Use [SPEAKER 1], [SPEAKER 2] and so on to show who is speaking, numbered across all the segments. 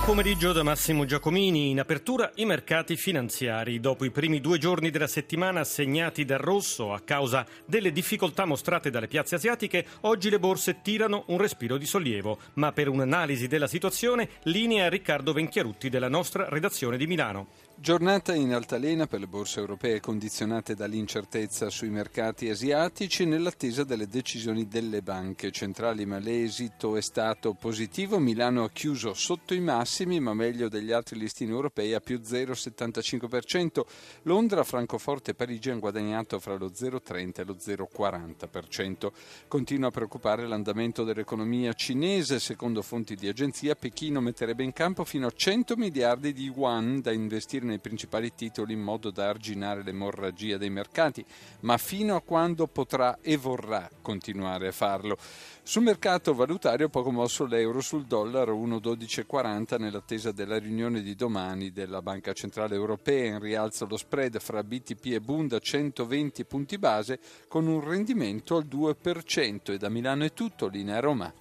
[SPEAKER 1] Buon pomeriggio da Massimo Giacomini. In apertura i mercati finanziari. Dopo i primi due giorni della settimana segnati dal rosso a causa delle difficoltà mostrate dalle piazze asiatiche, oggi le borse tirano un respiro di sollievo. Ma per un'analisi della situazione, linea Riccardo Venchiarutti della nostra redazione di Milano.
[SPEAKER 2] Giornata in altalena per le borse europee condizionate dall'incertezza sui mercati asiatici nell'attesa delle decisioni delle banche centrali, ma l'esito è stato positivo. Milano ha chiuso sotto i massimi, ma meglio degli altri listini europei a più 0,75%. Londra, Francoforte e Parigi hanno guadagnato fra lo 0,30 e lo 0,40%. Continua a preoccupare l'andamento dell'economia cinese. Secondo fonti di agenzia, Pechino metterebbe in campo fino a 100 miliardi di yuan da investire nei principali titoli in modo da arginare l'emorragia dei mercati, ma fino a quando potrà e vorrà continuare a farlo. Sul mercato valutario poco mosso l'euro sul dollaro 1,1240 nell'attesa della riunione di domani della Banca Centrale Europea in rialzo lo spread fra BTP e Bund a 120 punti base con un rendimento al 2% e da Milano è tutto, linea Roma.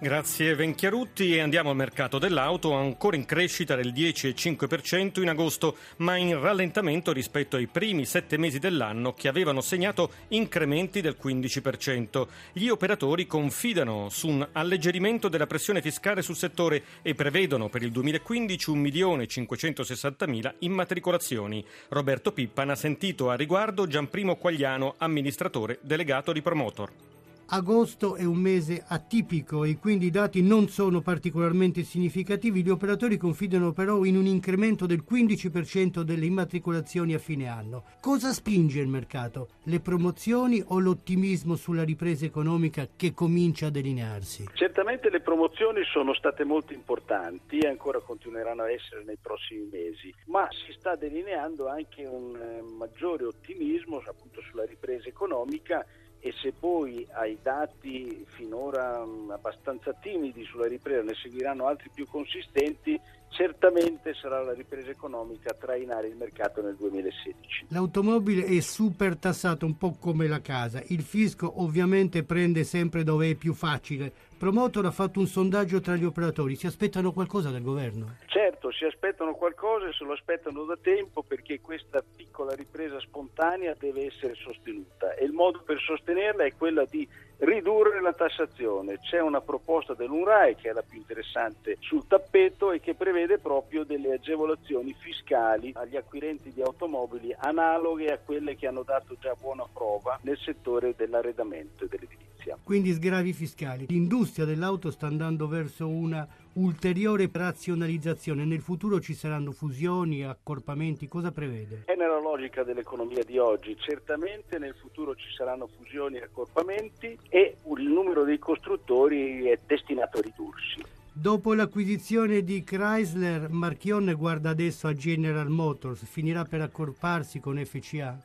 [SPEAKER 1] Grazie Venchiarutti e andiamo al mercato dell'auto, ancora in crescita del 10,5% in agosto, ma in rallentamento rispetto ai primi sette mesi dell'anno che avevano segnato incrementi del 15%. Gli operatori confidano su un alleggerimento della pressione fiscale sul settore e prevedono per il 2015 1.560.000 immatricolazioni. Roberto Pippan ha sentito a riguardo Gianprimo Quagliano, amministratore delegato di Promotor.
[SPEAKER 3] Agosto è un mese atipico e quindi i dati non sono particolarmente significativi. Gli operatori confidano però in un incremento del 15% delle immatricolazioni a fine anno. Cosa spinge il mercato? Le promozioni o l'ottimismo sulla ripresa economica che comincia a delinearsi?
[SPEAKER 4] Certamente le promozioni sono state molto importanti e ancora continueranno a essere nei prossimi mesi, ma si sta delineando anche un eh, maggiore ottimismo appunto sulla ripresa economica e se poi ai dati finora abbastanza timidi sulla ripresa ne seguiranno altri più consistenti, certamente sarà la ripresa economica a trainare il mercato nel 2016.
[SPEAKER 3] L'automobile è super tassata un po' come la casa, il fisco ovviamente prende sempre dove è più facile. Promotor ha fatto un sondaggio tra gli operatori, si aspettano qualcosa dal governo?
[SPEAKER 4] Certo, si aspettano qualcosa e se lo aspettano da tempo perché questa piccola ripresa spontanea deve essere sostenuta e il modo per sostenerla è quella di ridurre la tassazione. C'è una proposta dell'UNRAE che è la più interessante sul tappeto e che prevede proprio delle agevolazioni fiscali agli acquirenti di automobili analoghe a quelle che hanno dato già buona prova nel settore dell'arredamento e dell'edilizia.
[SPEAKER 3] Quindi sgravi fiscali. L'industria dell'auto sta andando verso una ulteriore razionalizzazione. Nel futuro ci saranno fusioni, accorpamenti, cosa prevede?
[SPEAKER 4] È nella logica dell'economia di oggi, certamente nel futuro ci saranno fusioni e accorpamenti e il numero dei costruttori è destinato a ridursi.
[SPEAKER 3] Dopo l'acquisizione di Chrysler, Marchionne guarda adesso a General Motors, finirà per accorparsi con FCA?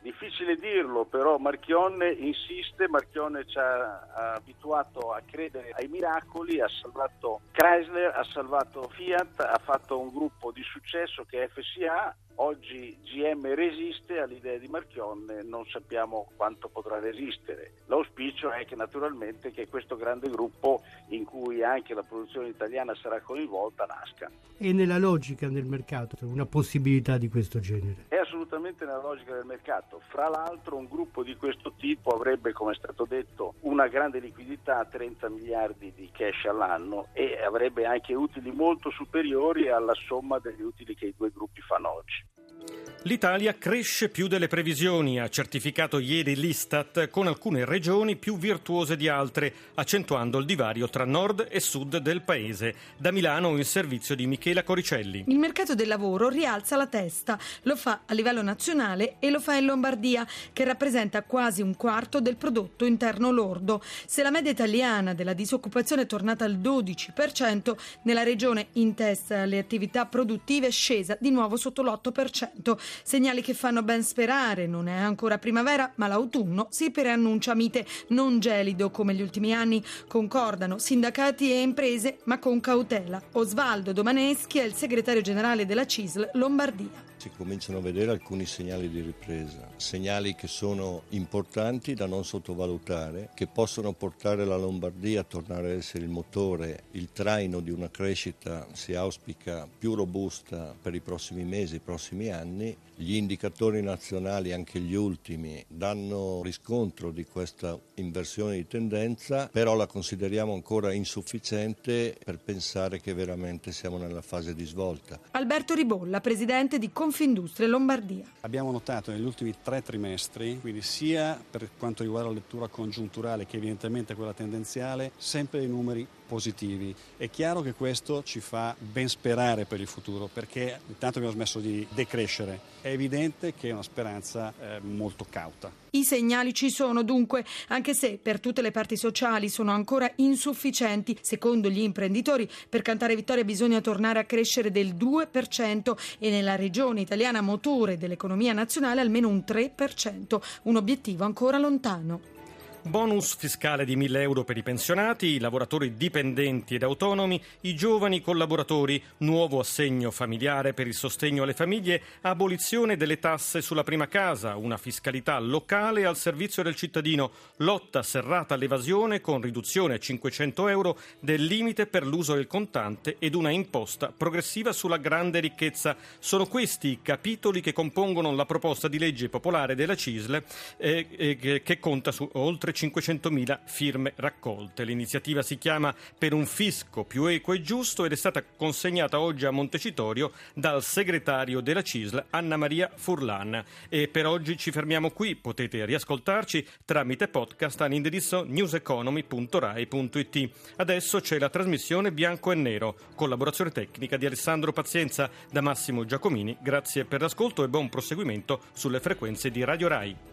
[SPEAKER 4] Dirlo, però Marchionne insiste, Marchionne ci ha abituato a credere ai miracoli, ha salvato Chrysler, ha salvato Fiat, ha fatto un gruppo di successo che è FCA Oggi GM resiste all'idea di Marchionne, non sappiamo quanto potrà resistere. L'auspicio è che naturalmente che questo grande gruppo in cui anche la produzione italiana sarà coinvolta nasca.
[SPEAKER 3] E nella logica del mercato una possibilità di questo genere?
[SPEAKER 4] È assolutamente nella logica del mercato. Fra l'altro un gruppo di questo tipo avrebbe, come è stato detto, una grande liquidità, 30 miliardi di cash all'anno e avrebbe anche utili molto superiori alla somma degli utili che i due gruppi fanno oggi.
[SPEAKER 1] L'Italia cresce più delle previsioni, ha certificato ieri l'Istat, con alcune regioni più virtuose di altre, accentuando il divario tra nord e sud del paese. Da Milano il servizio di Michela Coricelli.
[SPEAKER 5] Il mercato del lavoro rialza la testa, lo fa a livello nazionale e lo fa in Lombardia, che rappresenta quasi un quarto del prodotto interno lordo. Se la media italiana della disoccupazione è tornata al 12%, nella regione in testa alle attività produttive è scesa di nuovo sotto l'8%. Segnali che fanno ben sperare, non è ancora primavera, ma l'autunno si preannuncia mite, non gelido come gli ultimi anni, concordano sindacati e imprese, ma con cautela. Osvaldo Domaneschi è il segretario generale della CISL Lombardia
[SPEAKER 6] si cominciano a vedere alcuni segnali di ripresa, segnali che sono importanti da non sottovalutare, che possono portare la Lombardia a tornare ad essere il motore, il traino di una crescita, si auspica, più robusta per i prossimi mesi, i prossimi anni. Gli indicatori nazionali, anche gli ultimi, danno riscontro di questa inversione di tendenza, però la consideriamo ancora insufficiente per pensare che veramente siamo nella fase di svolta.
[SPEAKER 5] Alberto Ribolla, presidente di Confindustria Lombardia.
[SPEAKER 7] Abbiamo notato negli ultimi tre trimestri, quindi sia per quanto riguarda la lettura congiunturale che evidentemente quella tendenziale, sempre dei numeri positivi. È chiaro che questo ci fa ben sperare per il futuro perché intanto abbiamo smesso di decrescere. È evidente che è una speranza eh, molto cauta.
[SPEAKER 5] I segnali ci sono dunque, anche se per tutte le parti sociali sono ancora insufficienti. Secondo gli imprenditori, per cantare vittoria bisogna tornare a crescere del 2% e nella regione italiana motore dell'economia nazionale almeno un 3%, un obiettivo ancora lontano.
[SPEAKER 1] Bonus fiscale di 1000 euro per i pensionati, i lavoratori dipendenti ed autonomi, i giovani collaboratori, nuovo assegno familiare per il sostegno alle famiglie, abolizione delle tasse sulla prima casa, una fiscalità locale al servizio del cittadino, lotta serrata all'evasione con riduzione a 500 euro del limite per l'uso del contante ed una imposta progressiva sulla grande ricchezza. Sono questi i capitoli che compongono la proposta di legge popolare della CISL eh, eh, che conta su oltre 500.000 firme raccolte. L'iniziativa si chiama Per un fisco più equo e giusto ed è stata consegnata oggi a Montecitorio dal segretario della CISL Anna Maria Furlan. E per oggi ci fermiamo qui, potete riascoltarci tramite podcast all'indirizzo newseconomy.rai.it. Adesso c'è la trasmissione Bianco e Nero, collaborazione tecnica di Alessandro Pazienza da Massimo Giacomini. Grazie per l'ascolto e buon proseguimento sulle frequenze di Radio Rai.